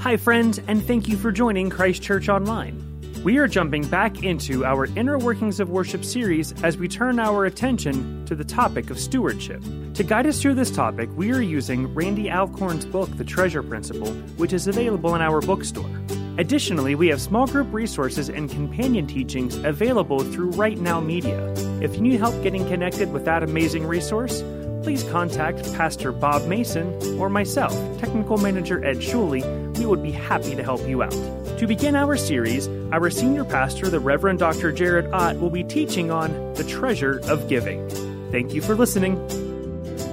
Hi, friends, and thank you for joining Christ Church Online. We are jumping back into our Inner Workings of Worship series as we turn our attention to the topic of stewardship. To guide us through this topic, we are using Randy Alcorn's book, The Treasure Principle, which is available in our bookstore. Additionally, we have small group resources and companion teachings available through Right Now Media. If you need help getting connected with that amazing resource, please contact Pastor Bob Mason or myself, Technical Manager Ed Shuley. We would be happy to help you out. To begin our series, our senior pastor, the Reverend Dr. Jared Ott, will be teaching on the treasure of giving. Thank you for listening.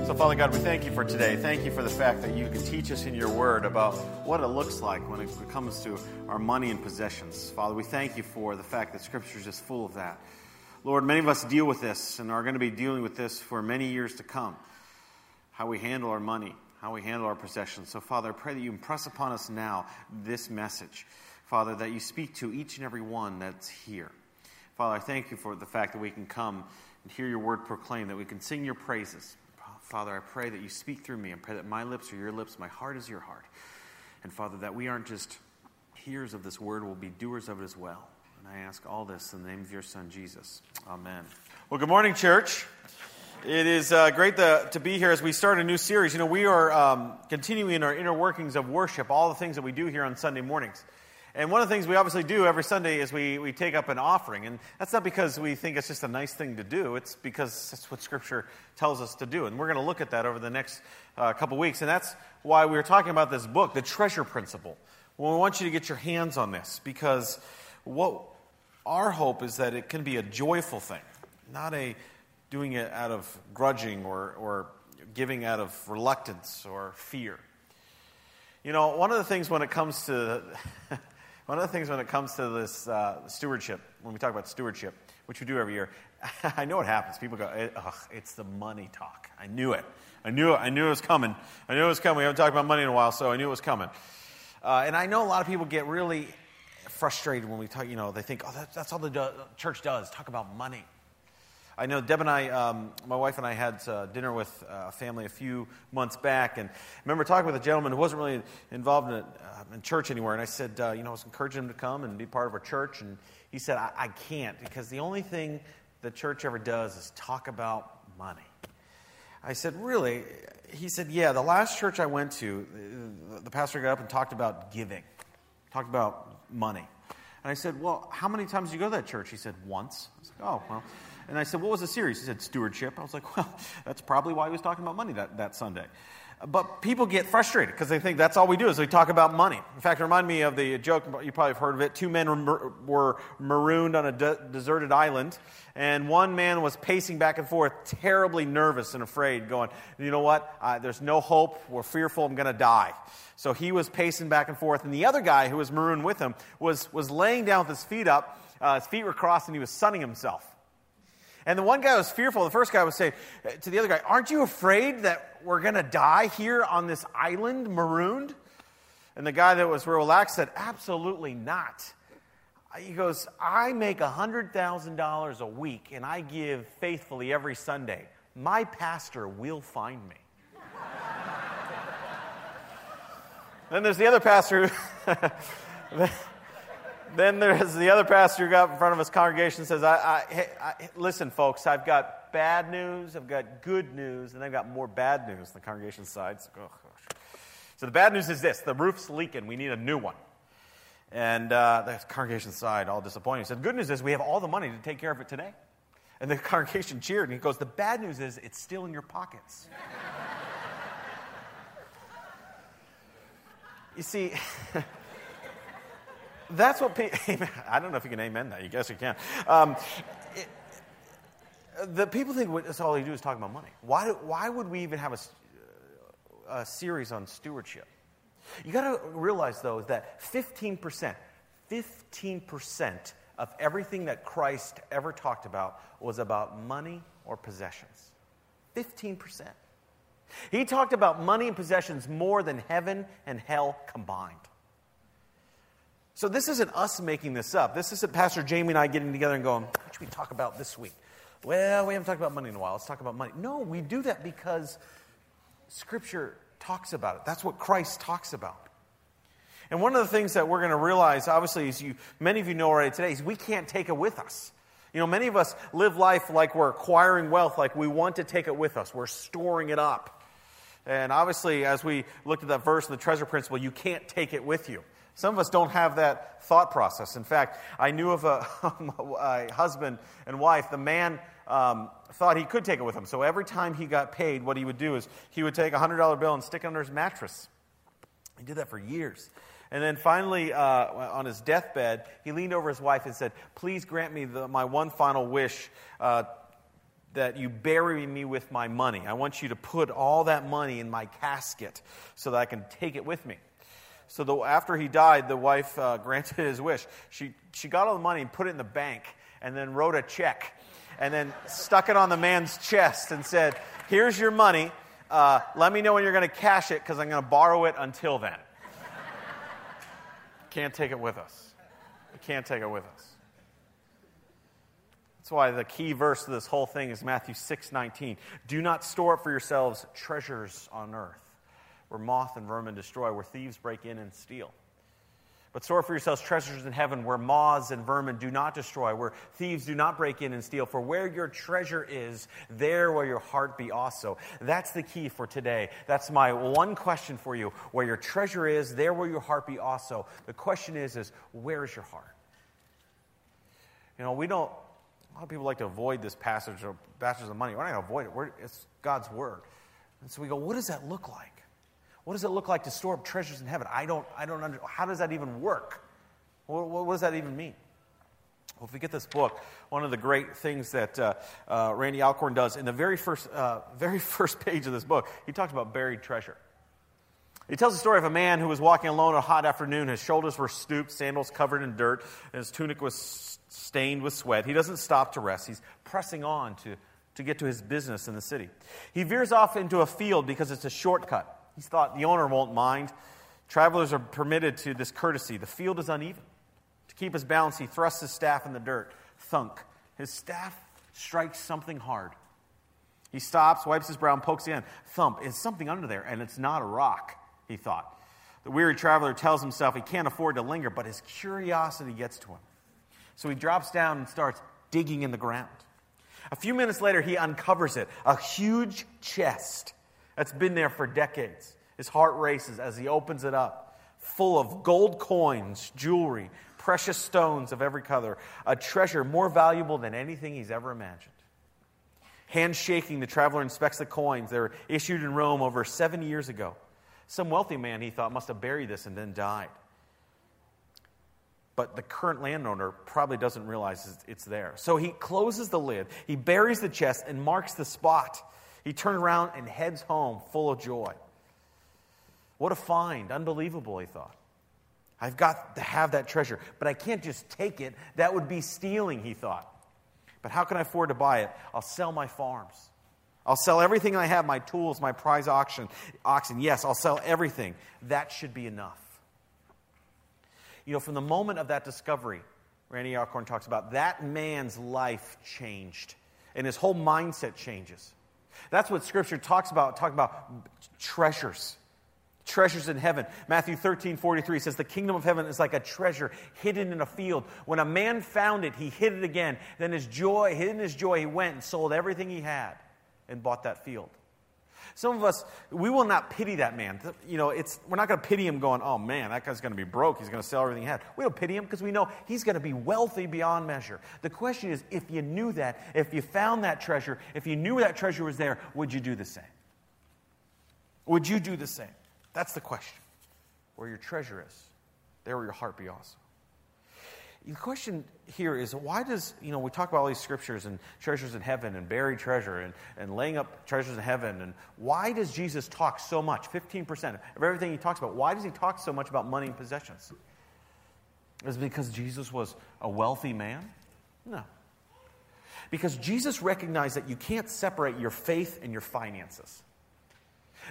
So, Father God, we thank you for today. Thank you for the fact that you can teach us in your word about what it looks like when it comes to our money and possessions. Father, we thank you for the fact that Scripture is just full of that. Lord, many of us deal with this and are going to be dealing with this for many years to come. How we handle our money, how we handle our possessions. So, Father, I pray that you impress upon us now this message. Father, that you speak to each and every one that's here. Father, I thank you for the fact that we can come and hear your word proclaimed, that we can sing your praises. Father, I pray that you speak through me. I pray that my lips are your lips, my heart is your heart. And Father, that we aren't just hearers of this word, we'll be doers of it as well. And I ask all this in the name of your Son, Jesus. Amen. Well, good morning, church. It is uh, great to, to, be here as we start a new series. You know, we are um, continuing our inner workings of worship, all the things that we do here on Sunday mornings. And one of the things we obviously do every Sunday is we, we take up an offering. And that's not because we think it's just a nice thing to do, it's because that's what Scripture tells us to do. And we're going to look at that over the next uh, couple weeks. And that's why we were talking about this book, The Treasure Principle. Well, we want you to get your hands on this because what our hope is that it can be a joyful thing, not a doing it out of grudging or, or giving out of reluctance or fear. You know, one of the things when it comes to one of the things when it comes to this uh, stewardship, when we talk about stewardship, which we do every year, I know what happens. People go, Ugh, "It's the money talk." I knew it. I knew it. I knew it was coming. I knew it was coming. We haven't talked about money in a while, so I knew it was coming. Uh, and I know a lot of people get really frustrated when we talk, you know, they think, oh, that, that's all the do- church does, talk about money. I know Deb and I, um, my wife and I had uh, dinner with uh, a family a few months back, and I remember talking with a gentleman who wasn't really involved in, uh, in church anywhere. And I said, uh, you know, I was encouraging him to come and be part of our church. And he said, I, I can't because the only thing the church ever does is talk about money. I said, really? He said, yeah, the last church I went to, the, the pastor got up and talked about giving, talked about money. And I said, Well, how many times did you go to that church? He said, Once. I was like, Oh, well. And I said, What was the series? He said, Stewardship. I was like, Well, that's probably why he was talking about money that, that Sunday. But people get frustrated because they think that's all we do is we talk about money. In fact, it reminded me of the joke, you probably have heard of it. Two men were, marooned on a de- deserted island, and one man was pacing back and forth, terribly nervous and afraid, going, You know what? Uh, there's no hope. We're fearful. I'm going to die. So he was pacing back and forth. And the other guy who was marooned with him was, was laying down with his feet up. Uh, his feet were crossed, and he was sunning himself. And the one guy was fearful. The first guy was saying to the other guy, Aren't you afraid that we're going to die here on this island, marooned? And the guy that was relaxed said, Absolutely not. He goes, I make $100,000 a week and I give faithfully every Sunday. My pastor will find me. then there's the other pastor who. then there's the other pastor who got in front of his congregation says, I, I, I, Listen, folks, I've got bad news, I've got good news, and I've got more bad news. The congregation side. Oh, so the bad news is this the roof's leaking. We need a new one. And uh, the congregation side, all disappointed, he said, Good news is we have all the money to take care of it today. And the congregation cheered, and he goes, The bad news is it's still in your pockets. you see, That's what people, I don't know if you can amen that. You guess you can. Um, it, the people think that's all they do is talk about money. Why, why would we even have a, a series on stewardship? You got to realize, though, that 15%, 15% of everything that Christ ever talked about was about money or possessions. 15%. He talked about money and possessions more than heaven and hell combined. So this isn't us making this up. This isn't Pastor Jamie and I getting together and going, what should we talk about this week? Well, we haven't talked about money in a while. Let's talk about money. No, we do that because Scripture talks about it. That's what Christ talks about. And one of the things that we're going to realize, obviously, as you, many of you know already today, is we can't take it with us. You know, many of us live life like we're acquiring wealth, like we want to take it with us. We're storing it up. And obviously, as we looked at that verse in the treasure principle, you can't take it with you. Some of us don't have that thought process. In fact, I knew of a, a husband and wife. The man um, thought he could take it with him. So every time he got paid, what he would do is he would take a $100 bill and stick it under his mattress. He did that for years. And then finally, uh, on his deathbed, he leaned over his wife and said, Please grant me the, my one final wish uh, that you bury me with my money. I want you to put all that money in my casket so that I can take it with me. So the, after he died, the wife uh, granted his wish. She, she got all the money and put it in the bank and then wrote a check and then stuck it on the man's chest and said, Here's your money. Uh, let me know when you're going to cash it because I'm going to borrow it until then. Can't take it with us. Can't take it with us. That's why the key verse of this whole thing is Matthew 6 19. Do not store up for yourselves treasures on earth, where moth and vermin destroy, where thieves break in and steal. But store for yourselves treasures in heaven where moths and vermin do not destroy, where thieves do not break in and steal. For where your treasure is, there will your heart be also. That's the key for today. That's my one question for you. Where your treasure is, there will your heart be also. The question is, is where is your heart? You know, we don't, a lot of people like to avoid this passage of passage of money. We're not going to avoid it. We're, it's God's word. And so we go, what does that look like? What does it look like to store up treasures in heaven? I don't, I don't under, how does that even work? What, what, does that even mean? Well, if we get this book, one of the great things that uh, uh, Randy Alcorn does in the very first, uh, very first page of this book, he talks about buried treasure. He tells the story of a man who was walking alone on a hot afternoon. His shoulders were stooped, sandals covered in dirt, and his tunic was stained with sweat. He doesn't stop to rest. He's pressing on to, to get to his business in the city. He veers off into a field because it's a shortcut. He thought the owner won't mind. Travelers are permitted to this courtesy. The field is uneven. To keep his balance, he thrusts his staff in the dirt. Thunk. His staff strikes something hard. He stops, wipes his brow, and pokes again. Thump. It's something under there, and it's not a rock, he thought. The weary traveler tells himself he can't afford to linger, but his curiosity gets to him. So he drops down and starts digging in the ground. A few minutes later, he uncovers it a huge chest that's been there for decades. His heart races as he opens it up, full of gold coins, jewelry, precious stones of every color, a treasure more valuable than anything he's ever imagined. Hands shaking, the traveler inspects the coins. They were issued in Rome over seven years ago. Some wealthy man, he thought, must have buried this and then died. But the current landowner probably doesn't realize it's there. So he closes the lid, he buries the chest, and marks the spot. He turned around and heads home full of joy. What a find. Unbelievable, he thought. I've got to have that treasure, but I can't just take it. That would be stealing, he thought. But how can I afford to buy it? I'll sell my farms. I'll sell everything I have my tools, my prize auction, oxen. Yes, I'll sell everything. That should be enough. You know, from the moment of that discovery, Randy Alcorn talks about, that man's life changed, and his whole mindset changes. That's what Scripture talks about, talking about treasures. Treasures in heaven. Matthew 13, 43 says, The kingdom of heaven is like a treasure hidden in a field. When a man found it, he hid it again. Then his joy, hidden his joy, he went and sold everything he had and bought that field. Some of us, we will not pity that man. You know, it's, we're not going to pity him going, oh man, that guy's going to be broke. He's going to sell everything he had. We don't pity him because we know he's going to be wealthy beyond measure. The question is, if you knew that, if you found that treasure, if you knew that treasure was there, would you do the same? Would you do the same? That's the question. Where your treasure is, there will your heart be also. The question here is why does, you know, we talk about all these scriptures and treasures in heaven and buried treasure and, and laying up treasures in heaven, and why does Jesus talk so much, 15% of everything he talks about, why does he talk so much about money and possessions? Is because Jesus was a wealthy man? No. Because Jesus recognized that you can't separate your faith and your finances.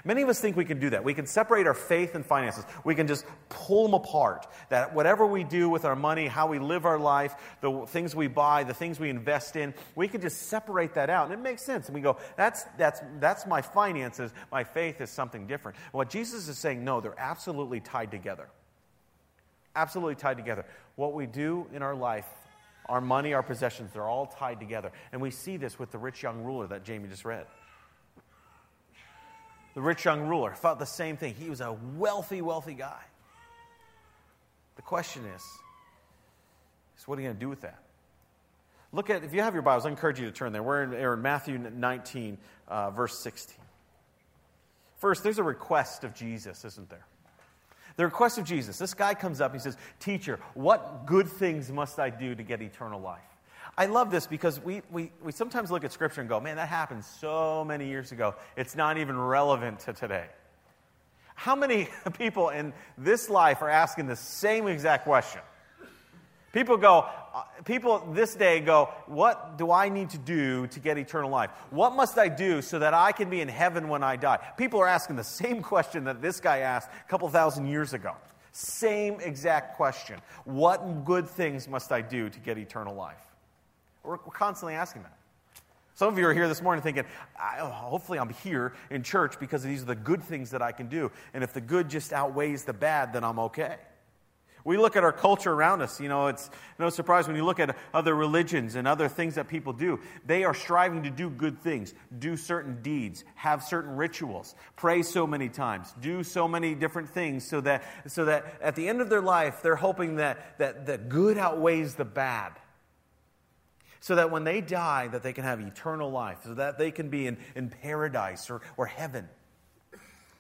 Many of us think we can do that. We can separate our faith and finances. We can just pull them apart. That whatever we do with our money, how we live our life, the things we buy, the things we invest in, we can just separate that out. And it makes sense. And we go, that's, that's, that's my finances. My faith is something different. What Jesus is saying, no, they're absolutely tied together. absolutely tied together. What we do in our life, our money, our possessions, they're all tied together. And we see this with the rich young ruler that Jamie just read. The rich young ruler felt the same thing. He was a wealthy, wealthy guy. The question is, is what are you going to do with that? Look at, if you have your Bibles, I encourage you to turn there. We're in, we're in Matthew 19, uh, verse 16. First, there's a request of Jesus, isn't there? The request of Jesus. This guy comes up, he says, Teacher, what good things must I do to get eternal life? I love this because we, we, we sometimes look at Scripture and go, man, that happened so many years ago. It's not even relevant to today. How many people in this life are asking the same exact question? People go, uh, people this day go, What do I need to do to get eternal life? What must I do so that I can be in heaven when I die? People are asking the same question that this guy asked a couple thousand years ago. Same exact question. What good things must I do to get eternal life? We're, we're constantly asking that. Some of you are here this morning thinking, oh, hopefully I'm here in church because these are the good things that I can do. And if the good just outweighs the bad, then I'm okay. We look at our culture around us. You know, it's no surprise when you look at other religions and other things that people do. They are striving to do good things, do certain deeds, have certain rituals, pray so many times, do so many different things so that, so that at the end of their life, they're hoping that, that, that good outweighs the bad. So that when they die, that they can have eternal life, so that they can be in, in paradise or, or heaven.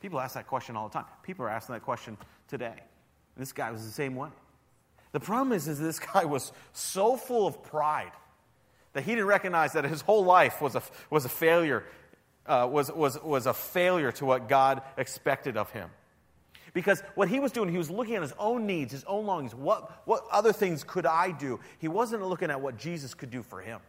People ask that question all the time. People are asking that question today. This guy was the same way. The problem is, is this guy was so full of pride that he didn't recognize that his whole life was a, was a failure, uh, was, was, was a failure to what God expected of him. Because what he was doing, he was looking at his own needs, his own longings. What, what other things could I do? He wasn't looking at what Jesus could do for him.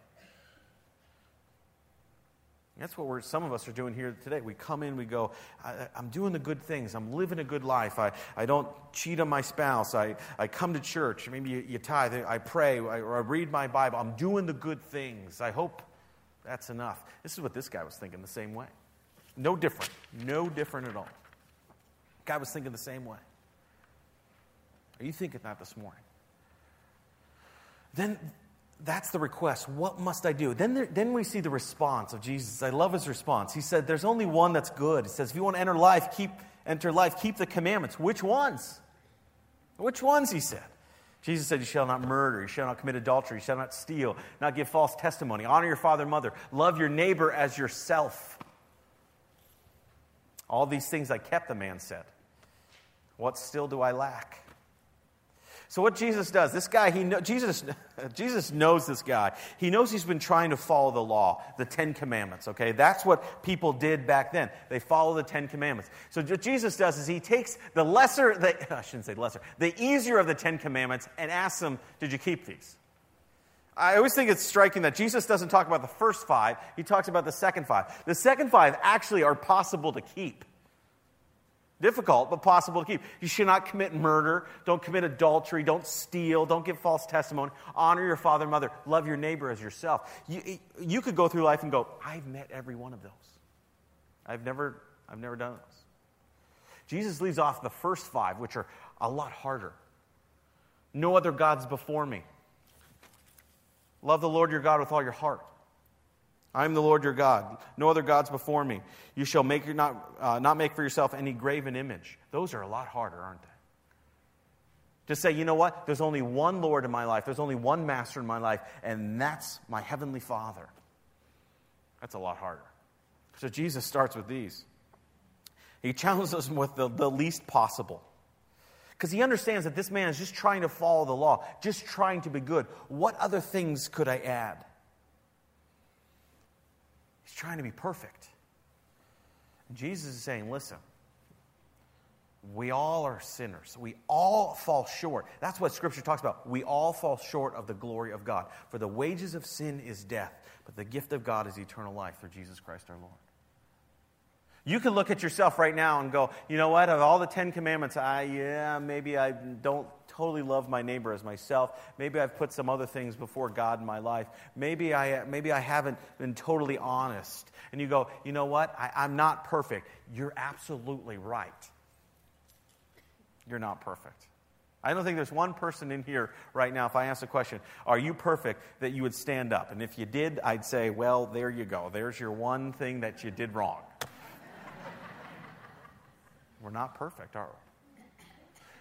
That's what we're, some of us are doing here today. We come in, we go, I, am doing the good things. I'm living a good life. I, I don't cheat on my spouse. I, I come to church. Maybe you, you tithe. I pray. I, or I read my Bible. I'm doing the good things. I hope that's enough. This is what this guy was thinking the same way. No different. No different at all. Guy was thinking the same way. Are you thinking that this morning? Then that's the request. What must I do? Then, there, then we see the response of Jesus. I love his response. He said, There's only one that's good. He says, If you want to enter life, keep enter life, keep the commandments. Which ones? Which ones? He said. Jesus said, You shall not murder, you shall not commit adultery, you shall not steal, not give false testimony, honor your father and mother, love your neighbor as yourself. All these things I kept, the man said. What still do I lack? So what Jesus does, this guy, he know, Jesus, Jesus knows this guy. He knows he's been trying to follow the law, the Ten Commandments. Okay, that's what people did back then. They follow the Ten Commandments. So what Jesus does is he takes the lesser, the, I shouldn't say lesser, the easier of the Ten Commandments and asks them, "Did you keep these?" I always think it's striking that Jesus doesn't talk about the first five; he talks about the second five. The second five actually are possible to keep. Difficult, but possible to keep. You should not commit murder. Don't commit adultery. Don't steal. Don't give false testimony. Honor your father and mother. Love your neighbor as yourself. You, you could go through life and go, I've met every one of those. I've never, I've never done those. Jesus leaves off the first five, which are a lot harder. No other gods before me. Love the Lord your God with all your heart I am the Lord your God. No other gods before me. You shall make your, not, uh, not make for yourself any graven image. Those are a lot harder, aren't they? To say, you know what? There's only one Lord in my life. There's only one master in my life, and that's my heavenly Father. That's a lot harder. So Jesus starts with these. He challenges us with the, the least possible. Because he understands that this man is just trying to follow the law, just trying to be good. What other things could I add? He's trying to be perfect. And Jesus is saying, listen, we all are sinners. We all fall short. That's what Scripture talks about. We all fall short of the glory of God. For the wages of sin is death, but the gift of God is eternal life through Jesus Christ our Lord. You can look at yourself right now and go, you know what, of all the Ten Commandments, I, yeah, maybe I don't totally love my neighbor as myself. Maybe I've put some other things before God in my life. Maybe I, maybe I haven't been totally honest. And you go, you know what? I, I'm not perfect. You're absolutely right. You're not perfect. I don't think there's one person in here right now, if I ask the question, Are you perfect? that you would stand up. And if you did, I'd say, Well, there you go. There's your one thing that you did wrong. We're not perfect, are we?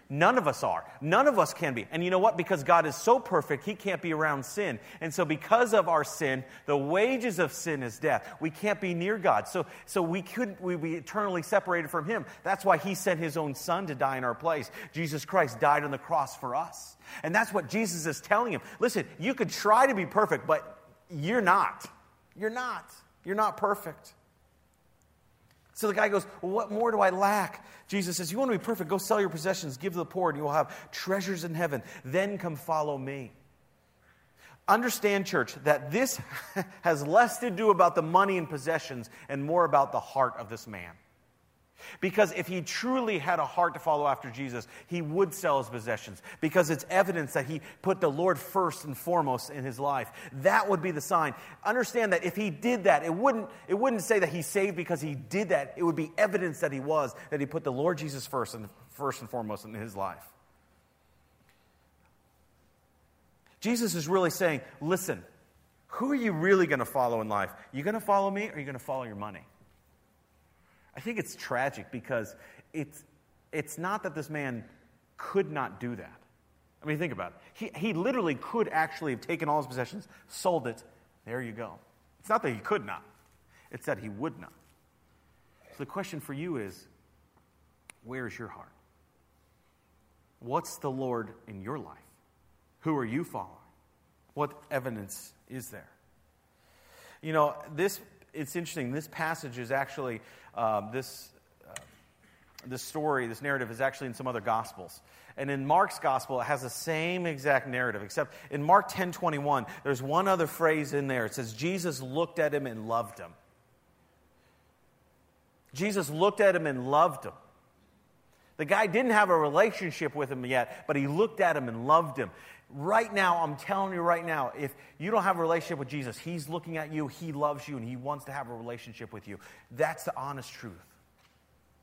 None of us are. None of us can be. And you know what? Because God is so perfect, He can't be around sin. And so, because of our sin, the wages of sin is death. We can't be near God. So, so we couldn't we be eternally separated from Him. That's why He sent His own Son to die in our place. Jesus Christ died on the cross for us. And that's what Jesus is telling him. Listen, you could try to be perfect, but you're not. You're not. You're not perfect. So the guy goes, Well, what more do I lack? Jesus says, You want to be perfect? Go sell your possessions, give to the poor, and you will have treasures in heaven. Then come follow me. Understand, church, that this has less to do about the money and possessions and more about the heart of this man. Because if he truly had a heart to follow after Jesus, he would sell his possessions because it's evidence that he put the Lord first and foremost in his life. That would be the sign. Understand that if he did that, it wouldn't, it wouldn't say that he saved because he did that. It would be evidence that he was, that he put the Lord Jesus first and first and foremost in his life. Jesus is really saying, listen, who are you really going to follow in life? You going to follow me or are you going to follow your money? I think it's tragic because it's, it's not that this man could not do that. I mean, think about it. He, he literally could actually have taken all his possessions, sold it, there you go. It's not that he could not, it's that he would not. So the question for you is where is your heart? What's the Lord in your life? Who are you following? What evidence is there? You know, this it's interesting. This passage is actually uh, this this story, this narrative is actually in some other gospels. And in Mark's gospel, it has the same exact narrative, except in Mark 10 21, there's one other phrase in there. It says, Jesus looked at him and loved him. Jesus looked at him and loved him. The guy didn't have a relationship with him yet, but he looked at him and loved him. Right now, I'm telling you right now, if you don't have a relationship with Jesus, He's looking at you, He loves you, and He wants to have a relationship with you. That's the honest truth.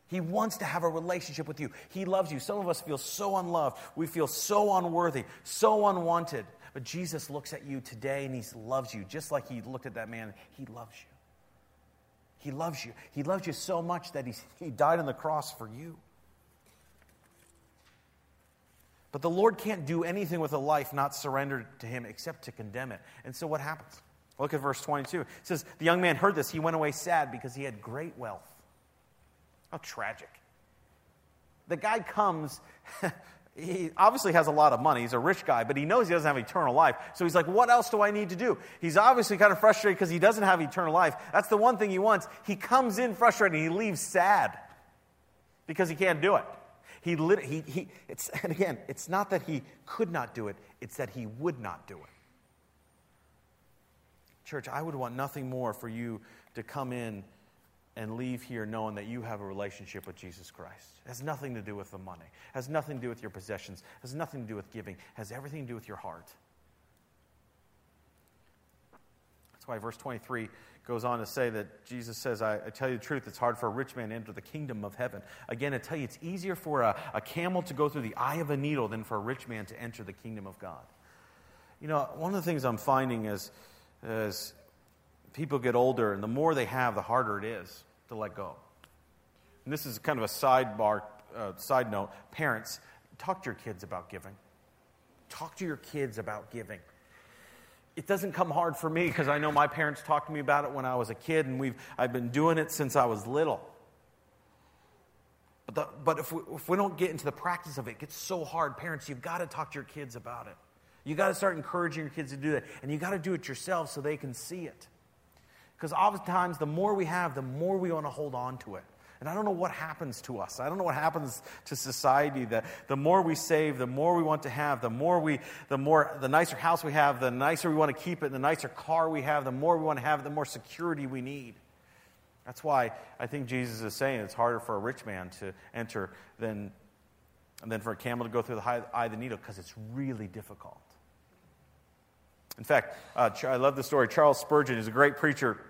He wants to have a relationship with you. He loves you. Some of us feel so unloved. We feel so unworthy, so unwanted. But Jesus looks at you today and He loves you, just like He looked at that man. He loves you. He loves you. He loves you so much that he's, He died on the cross for you. But the Lord can't do anything with a life not surrendered to Him except to condemn it. And so what happens? Look at verse 22. It says, The young man heard this. He went away sad because he had great wealth. How tragic. The guy comes, he obviously has a lot of money. He's a rich guy, but he knows he doesn't have eternal life. So he's like, What else do I need to do? He's obviously kind of frustrated because he doesn't have eternal life. That's the one thing he wants. He comes in frustrated he leaves sad because he can't do it. He, lit, he, he, it's, and again, it's not that he could not do it, it's that he would not do it. Church, I would want nothing more for you to come in and leave here knowing that you have a relationship with Jesus Christ. It has nothing to do with the money, it has nothing to do with your possessions, it has nothing to do with giving, it has everything to do with your heart. That's why verse 23 goes on to say that Jesus says, I, I, tell you the truth, it's hard for a rich man to enter the kingdom of heaven. Again, I tell you, it's easier for a, a camel to go through the eye of a needle than for a rich man to enter the kingdom of God. You know, one of the things I'm finding is, as people get older, and the more they have, the harder it is to let go. And this is kind of a sidebar, uh, side note. Parents, talk to your kids about giving. Talk to your kids about giving it doesn't come hard for me because I know my parents talked to me about it when I was a kid, and we've, I've been doing it since I was little. But, the, but if, we, if we don't get into the practice of it, it gets so hard. Parents, you've got to talk to your kids about it. You've got to start encouraging your kids to do that. And you've got to do it yourself so they can see it. Because oftentimes, the more we have, the more we want to hold on to it. And I don't know what happens to us. I don't know what happens to society that the more we save, the more we want to have, the more we, the more, the nicer house we have, the nicer we want to keep it, the nicer car we have, the more we want to have, it, the more security we need. That's why I think Jesus is saying it's harder for a rich man to enter than, than for a camel to go through the eye of the needle because it's really difficult. In fact, uh, I love the story. Charles Spurgeon is a great preacher.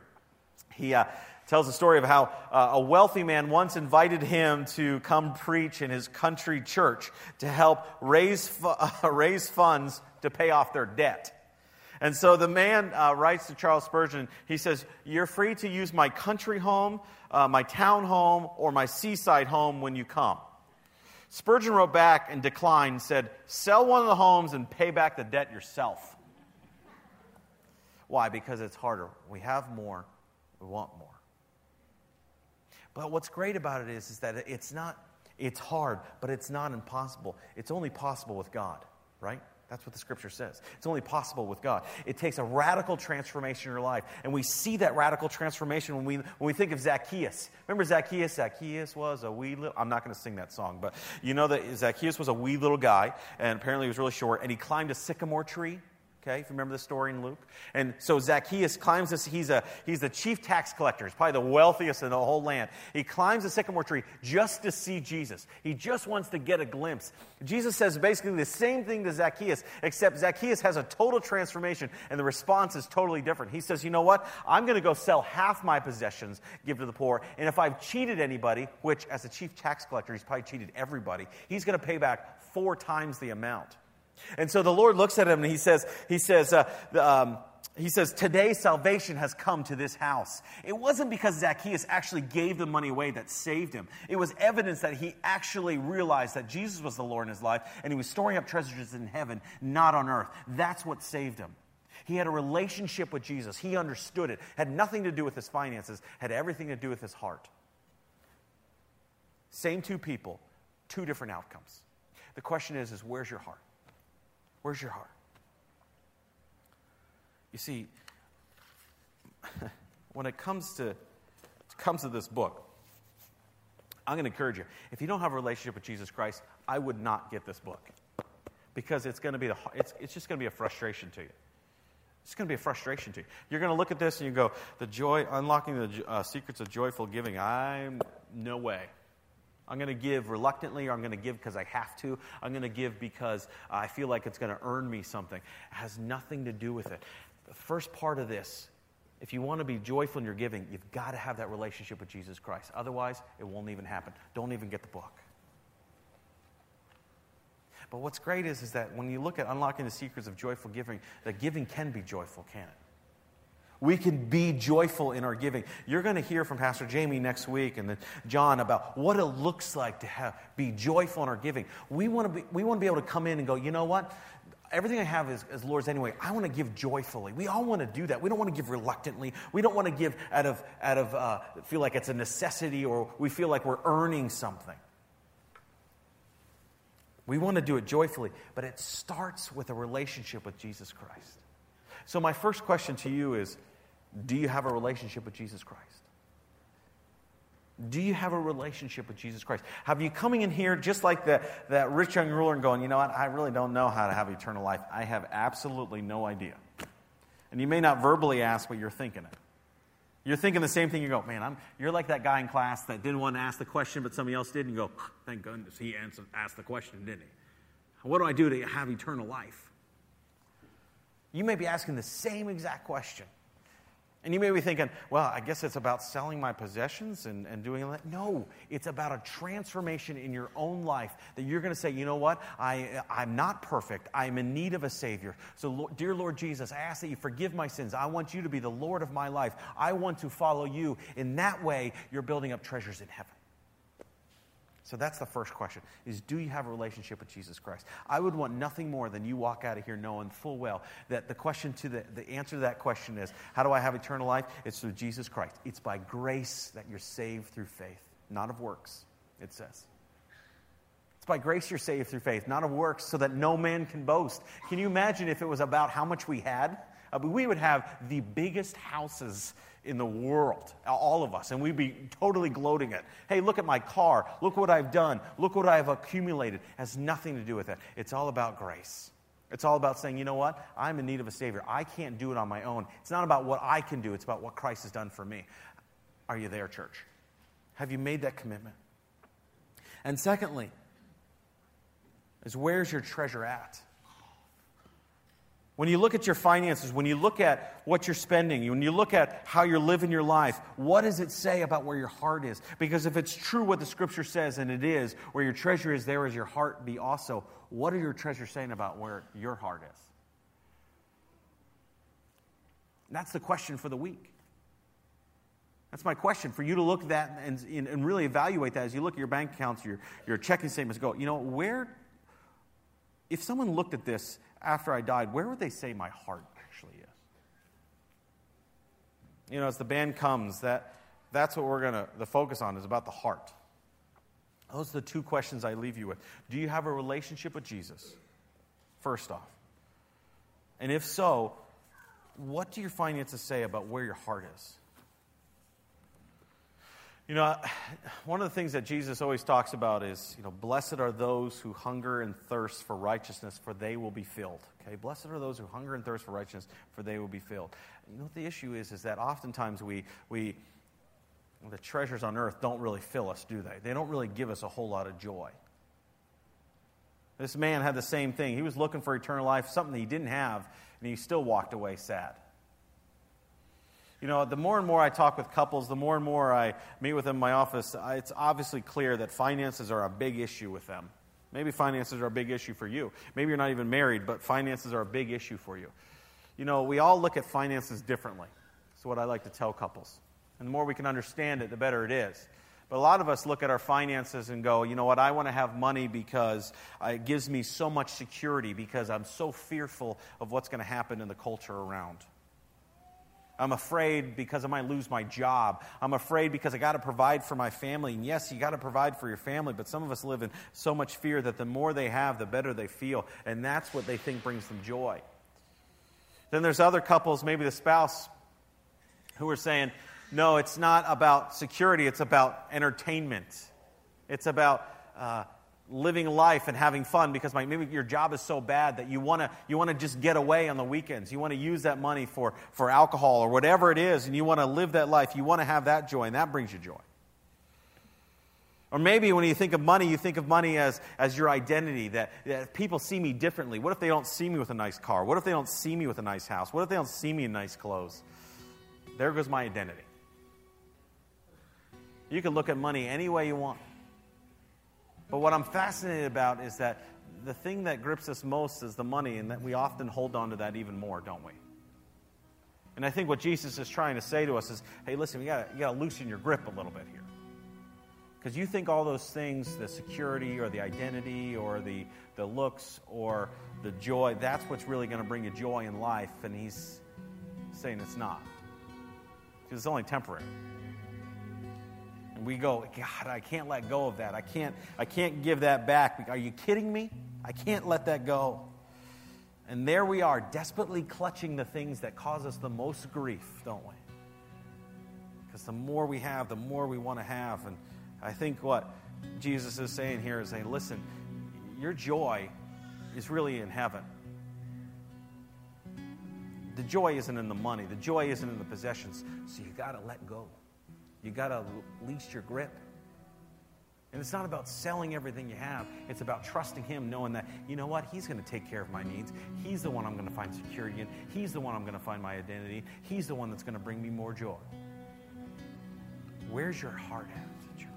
He, uh, tells the story of how uh, a wealthy man once invited him to come preach in his country church to help raise, fu- raise funds to pay off their debt. And so the man uh, writes to Charles Spurgeon. He says, You're free to use my country home, uh, my town home, or my seaside home when you come. Spurgeon wrote back and declined said, Sell one of the homes and pay back the debt yourself. Why? Because it's harder. We have more, we want more. But what's great about it is, is that it's not, it's hard, but it's not impossible. It's only possible with God, right? That's what the scripture says. It's only possible with God. It takes a radical transformation in your life. And we see that radical transformation when we, when we think of Zacchaeus. Remember Zacchaeus? Zacchaeus was a wee little, I'm not going to sing that song, but you know that Zacchaeus was a wee little guy, and apparently he was really short, and he climbed a sycamore tree Okay, if you remember the story in Luke. And so Zacchaeus climbs this, he's, a, he's the chief tax collector. He's probably the wealthiest in the whole land. He climbs the sycamore tree just to see Jesus. He just wants to get a glimpse. Jesus says basically the same thing to Zacchaeus, except Zacchaeus has a total transformation, and the response is totally different. He says, You know what? I'm going to go sell half my possessions, give to the poor, and if I've cheated anybody, which as a chief tax collector, he's probably cheated everybody, he's going to pay back four times the amount. And so the Lord looks at him and he says, he says, uh, um, he says, Today salvation has come to this house. It wasn't because Zacchaeus actually gave the money away that saved him. It was evidence that he actually realized that Jesus was the Lord in his life and he was storing up treasures in heaven, not on earth. That's what saved him. He had a relationship with Jesus. He understood it. Had nothing to do with his finances, had everything to do with his heart. Same two people, two different outcomes. The question is, is where's your heart? Where's your heart? You see, when it comes to, comes to this book, I'm going to encourage you. If you don't have a relationship with Jesus Christ, I would not get this book because it's going to be the, it's, it's just going to be a frustration to you. It's going to be a frustration to you. You're going to look at this and you go, the joy, unlocking the uh, secrets of joyful giving. I'm no way. I'm going to give reluctantly, or I'm going to give because I have to. I'm going to give because I feel like it's going to earn me something. It has nothing to do with it. The first part of this, if you want to be joyful in your giving, you've got to have that relationship with Jesus Christ. Otherwise, it won't even happen. Don't even get the book. But what's great is, is that when you look at unlocking the secrets of joyful giving, that giving can be joyful, can it? We can be joyful in our giving. You're going to hear from Pastor Jamie next week and then John about what it looks like to have, be joyful in our giving. We want, to be, we want to be able to come in and go, you know what? Everything I have is, is Lord's anyway. I want to give joyfully. We all want to do that. We don't want to give reluctantly. We don't want to give out of, out of uh, feel like it's a necessity or we feel like we're earning something. We want to do it joyfully, but it starts with a relationship with Jesus Christ. So, my first question to you is do you have a relationship with Jesus Christ? Do you have a relationship with Jesus Christ? Have you coming in here just like the, that rich young ruler and going, you know what, I really don't know how to have eternal life. I have absolutely no idea. And you may not verbally ask, but you're thinking it. You're thinking the same thing. You go, man, I'm, you're like that guy in class that didn't want to ask the question, but somebody else did. And you go, thank goodness he answered, asked the question, didn't he? What do I do to have eternal life? You may be asking the same exact question. And you may be thinking, well, I guess it's about selling my possessions and, and doing that. No, it's about a transformation in your own life that you're going to say, you know what? I, I'm not perfect. I'm in need of a Savior. So, Lord, dear Lord Jesus, I ask that you forgive my sins. I want you to be the Lord of my life. I want to follow you. In that way, you're building up treasures in heaven. So that's the first question is do you have a relationship with Jesus Christ? I would want nothing more than you walk out of here knowing full well that the question to the, the answer to that question is how do I have eternal life? It's through Jesus Christ. It's by grace that you're saved through faith, not of works, it says. It's by grace you're saved through faith, not of works, so that no man can boast. Can you imagine if it was about how much we had? Uh, we would have the biggest houses in the world, all of us, and we'd be totally gloating it. Hey, look at my car. Look what I've done. Look what I've accumulated. It has nothing to do with it. It's all about grace. It's all about saying, you know what? I'm in need of a Savior. I can't do it on my own. It's not about what I can do, it's about what Christ has done for me. Are you there, church? Have you made that commitment? And secondly, is where's your treasure at? When you look at your finances, when you look at what you're spending, when you look at how you're living your life, what does it say about where your heart is? Because if it's true what the scripture says, and it is, where your treasure is, there is your heart be also. What are your treasures saying about where your heart is? That's the question for the week. That's my question for you to look at that and, and really evaluate that as you look at your bank accounts, your, your checking statements, go, you know, where, if someone looked at this after I died, where would they say my heart actually is? You know, as the band comes, that, that's what we're going to the focus on is about the heart. Those are the two questions I leave you with. Do you have a relationship with Jesus? First off. And if so, what do your finances say about where your heart is? You know, one of the things that Jesus always talks about is, you know, blessed are those who hunger and thirst for righteousness, for they will be filled. Okay, blessed are those who hunger and thirst for righteousness, for they will be filled. You know what the issue is? Is that oftentimes we, we the treasures on earth don't really fill us, do they? They don't really give us a whole lot of joy. This man had the same thing. He was looking for eternal life, something he didn't have, and he still walked away sad. You know, the more and more I talk with couples, the more and more I meet with them in my office, it's obviously clear that finances are a big issue with them. Maybe finances are a big issue for you. Maybe you're not even married, but finances are a big issue for you. You know, we all look at finances differently. That's what I like to tell couples. And the more we can understand it, the better it is. But a lot of us look at our finances and go, you know what, I want to have money because uh, it gives me so much security because I'm so fearful of what's going to happen in the culture around. I'm afraid because I might lose my job. I'm afraid because I got to provide for my family. And yes, you got to provide for your family, but some of us live in so much fear that the more they have, the better they feel. And that's what they think brings them joy. Then there's other couples, maybe the spouse, who are saying, no, it's not about security, it's about entertainment. It's about uh, living life and having fun because maybe your job is so bad that you want to you want to just get away on the weekends. You want to use that money for, for alcohol or whatever it is, and you want to live that life. You want to have that joy, and that brings you joy. Or maybe when you think of money, you think of money as, as your identity, that, that people see me differently. What if they don't see me with a nice car? What if they don't see me with a nice house? What if they don't see me in nice clothes? There goes my identity. You can look at money any way you want. But what I'm fascinated about is that the thing that grips us most is the money, and that we often hold on to that even more, don't we? And I think what Jesus is trying to say to us is hey, listen, you got to loosen your grip a little bit here. Because you think all those things, the security or the identity or the, the looks or the joy, that's what's really going to bring you joy in life. And he's saying it's not. Because it's only temporary. And we go, God, I can't let go of that. I can't, I can't give that back. Are you kidding me? I can't let that go. And there we are, desperately clutching the things that cause us the most grief, don't we? Because the more we have, the more we want to have. And I think what Jesus is saying here is saying, listen, your joy is really in heaven. The joy isn't in the money, the joy isn't in the possessions. So you got to let go. You got to lease your grip. And it's not about selling everything you have. It's about trusting Him, knowing that, you know what? He's going to take care of my needs. He's the one I'm going to find security in. He's the one I'm going to find my identity. He's the one that's going to bring me more joy. Where's your heart at, church?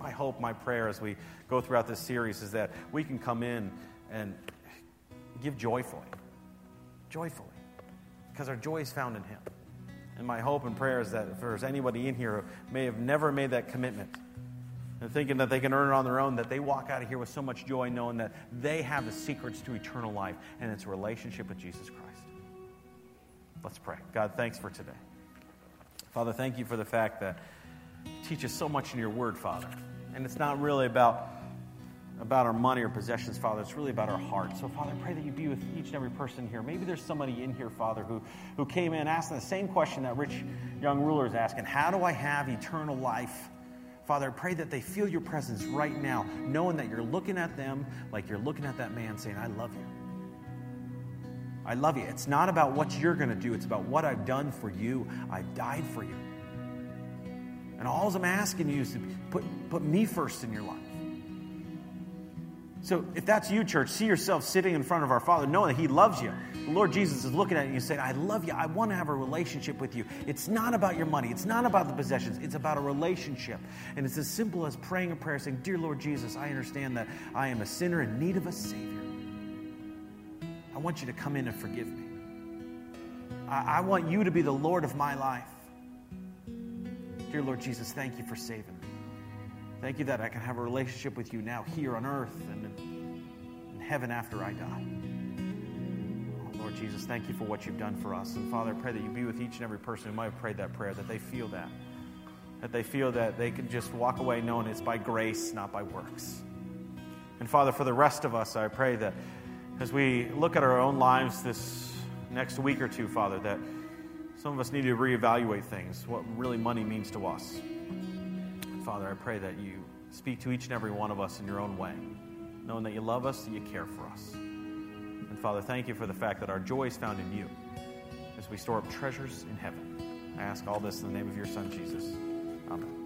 My hope, my prayer as we go throughout this series is that we can come in and give joyfully. Joyfully. Because our joy is found in Him. And my hope and prayer is that if there's anybody in here who may have never made that commitment and thinking that they can earn it on their own, that they walk out of here with so much joy knowing that they have the secrets to eternal life, and it's a relationship with Jesus Christ. Let's pray. God, thanks for today. Father, thank you for the fact that you teach us so much in your word, Father. And it's not really about about our money or possessions, Father. It's really about our heart. So, Father, I pray that you be with each and every person here. Maybe there's somebody in here, Father, who, who came in asking the same question that rich young ruler is asking How do I have eternal life? Father, I pray that they feel your presence right now, knowing that you're looking at them like you're looking at that man saying, I love you. I love you. It's not about what you're going to do, it's about what I've done for you. I've died for you. And all I'm asking you is to put, put me first in your life. So if that's you, church, see yourself sitting in front of our Father, knowing that He loves you. The Lord Jesus is looking at you and saying, I love you. I want to have a relationship with you. It's not about your money, it's not about the possessions, it's about a relationship. And it's as simple as praying a prayer saying, Dear Lord Jesus, I understand that I am a sinner in need of a Savior. I want you to come in and forgive me. I, I want you to be the Lord of my life. Dear Lord Jesus, thank you for saving. Thank you that I can have a relationship with you now here on earth and in heaven after I die. Lord Jesus, thank you for what you've done for us. And Father, I pray that you be with each and every person who might have prayed that prayer, that they feel that. That they feel that they can just walk away knowing it's by grace, not by works. And Father, for the rest of us, I pray that as we look at our own lives this next week or two, Father, that some of us need to reevaluate things, what really money means to us. Father, I pray that you speak to each and every one of us in your own way, knowing that you love us, that you care for us. And Father, thank you for the fact that our joy is found in you as we store up treasures in heaven. I ask all this in the name of your Son, Jesus. Amen.